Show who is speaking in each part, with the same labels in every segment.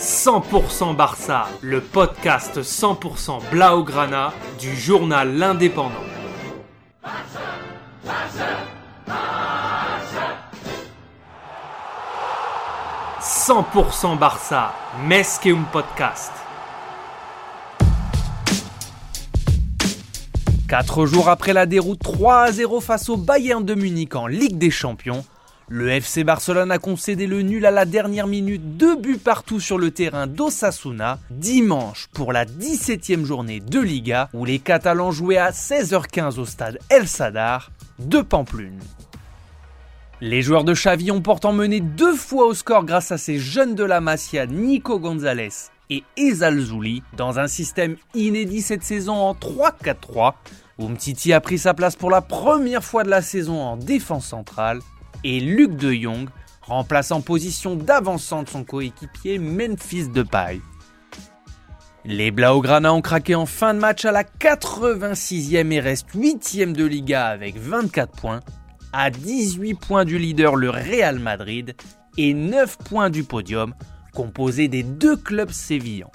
Speaker 1: 100% Barça, le podcast 100% Blaugrana du journal L'Indépendant. 100% Barça, un Podcast. Quatre jours après la déroute 3 0 face au Bayern de Munich en Ligue des Champions, le FC Barcelone a concédé le nul à la dernière minute, deux buts partout sur le terrain d'Osasuna, dimanche pour la 17e journée de Liga, où les Catalans jouaient à 16h15 au stade El Sadar de Pamplune. Les joueurs de Xavi ont pourtant mené deux fois au score grâce à ces jeunes de la Masia, Nico Gonzalez et Ezal Zouli, dans un système inédit cette saison en 3-4-3, où Mtiti a pris sa place pour la première fois de la saison en défense centrale, et Luc de Jong remplace en position d'avancement de son coéquipier Memphis Depay. Les Blaugrana ont craqué en fin de match à la 86e et restent 8e de Liga avec 24 points, à 18 points du leader le Real Madrid et 9 points du podium composé des deux clubs sévillans.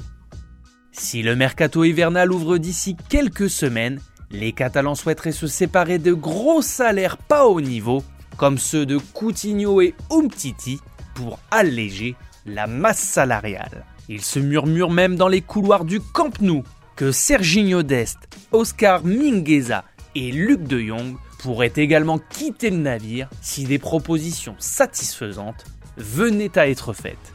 Speaker 1: Si le mercato hivernal ouvre d'ici quelques semaines, les Catalans souhaiteraient se séparer de gros salaires pas au niveau comme ceux de Coutinho et Umtiti, pour alléger la masse salariale. Il se murmure même dans les couloirs du Camp Nou que Serginho Dest, Oscar Mingueza et Luc de Jong pourraient également quitter le navire si des propositions satisfaisantes venaient à être faites.